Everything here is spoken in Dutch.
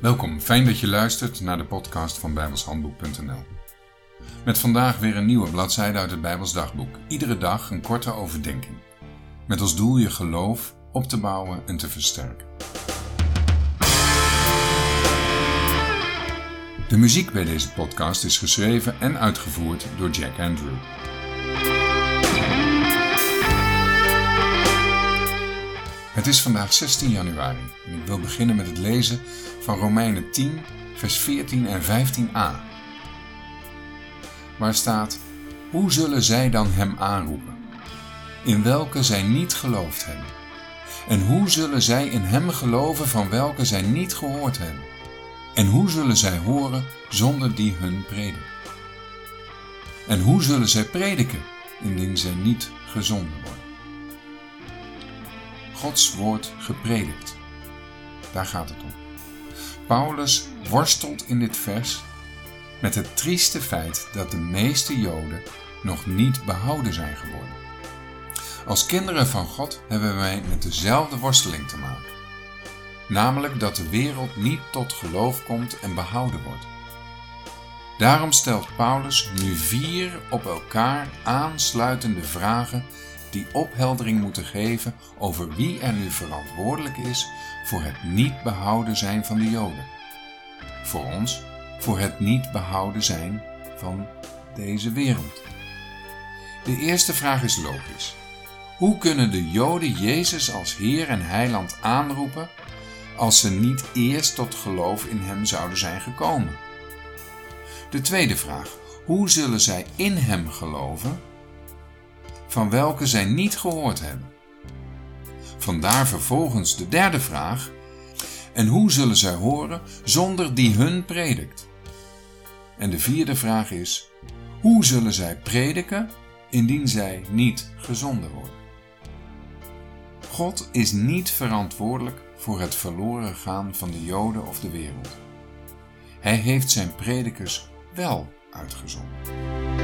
Welkom, fijn dat je luistert naar de podcast van bijbelshandboek.nl. Met vandaag weer een nieuwe bladzijde uit het Bijbels dagboek. Iedere dag een korte overdenking. Met als doel je geloof op te bouwen en te versterken. De muziek bij deze podcast is geschreven en uitgevoerd door Jack Andrew. Het is vandaag 16 januari en ik wil beginnen met het lezen van Romeinen 10, vers 14 en 15a. Waar staat: Hoe zullen zij dan hem aanroepen? In welke zij niet geloofd hebben? En hoe zullen zij in hem geloven van welke zij niet gehoord hebben? En hoe zullen zij horen zonder die hun prediken? En hoe zullen zij prediken indien zij niet gezonden worden? Gods woord gepredikt. Daar gaat het om. Paulus worstelt in dit vers met het trieste feit dat de meeste Joden nog niet behouden zijn geworden. Als kinderen van God hebben wij met dezelfde worsteling te maken. Namelijk dat de wereld niet tot geloof komt en behouden wordt. Daarom stelt Paulus nu vier op elkaar aansluitende vragen die opheldering moeten geven over wie er nu verantwoordelijk is voor het niet behouden zijn van de Joden. Voor ons, voor het niet behouden zijn van deze wereld. De eerste vraag is logisch. Hoe kunnen de Joden Jezus als Heer en Heiland aanroepen als ze niet eerst tot geloof in Hem zouden zijn gekomen? De tweede vraag. Hoe zullen zij in Hem geloven van welke zij niet gehoord hebben. Vandaar vervolgens de derde vraag: En hoe zullen zij horen zonder die hun predikt? En de vierde vraag is: Hoe zullen zij prediken indien zij niet gezonden worden? God is niet verantwoordelijk voor het verloren gaan van de Joden of de wereld. Hij heeft zijn predikers wel uitgezonden.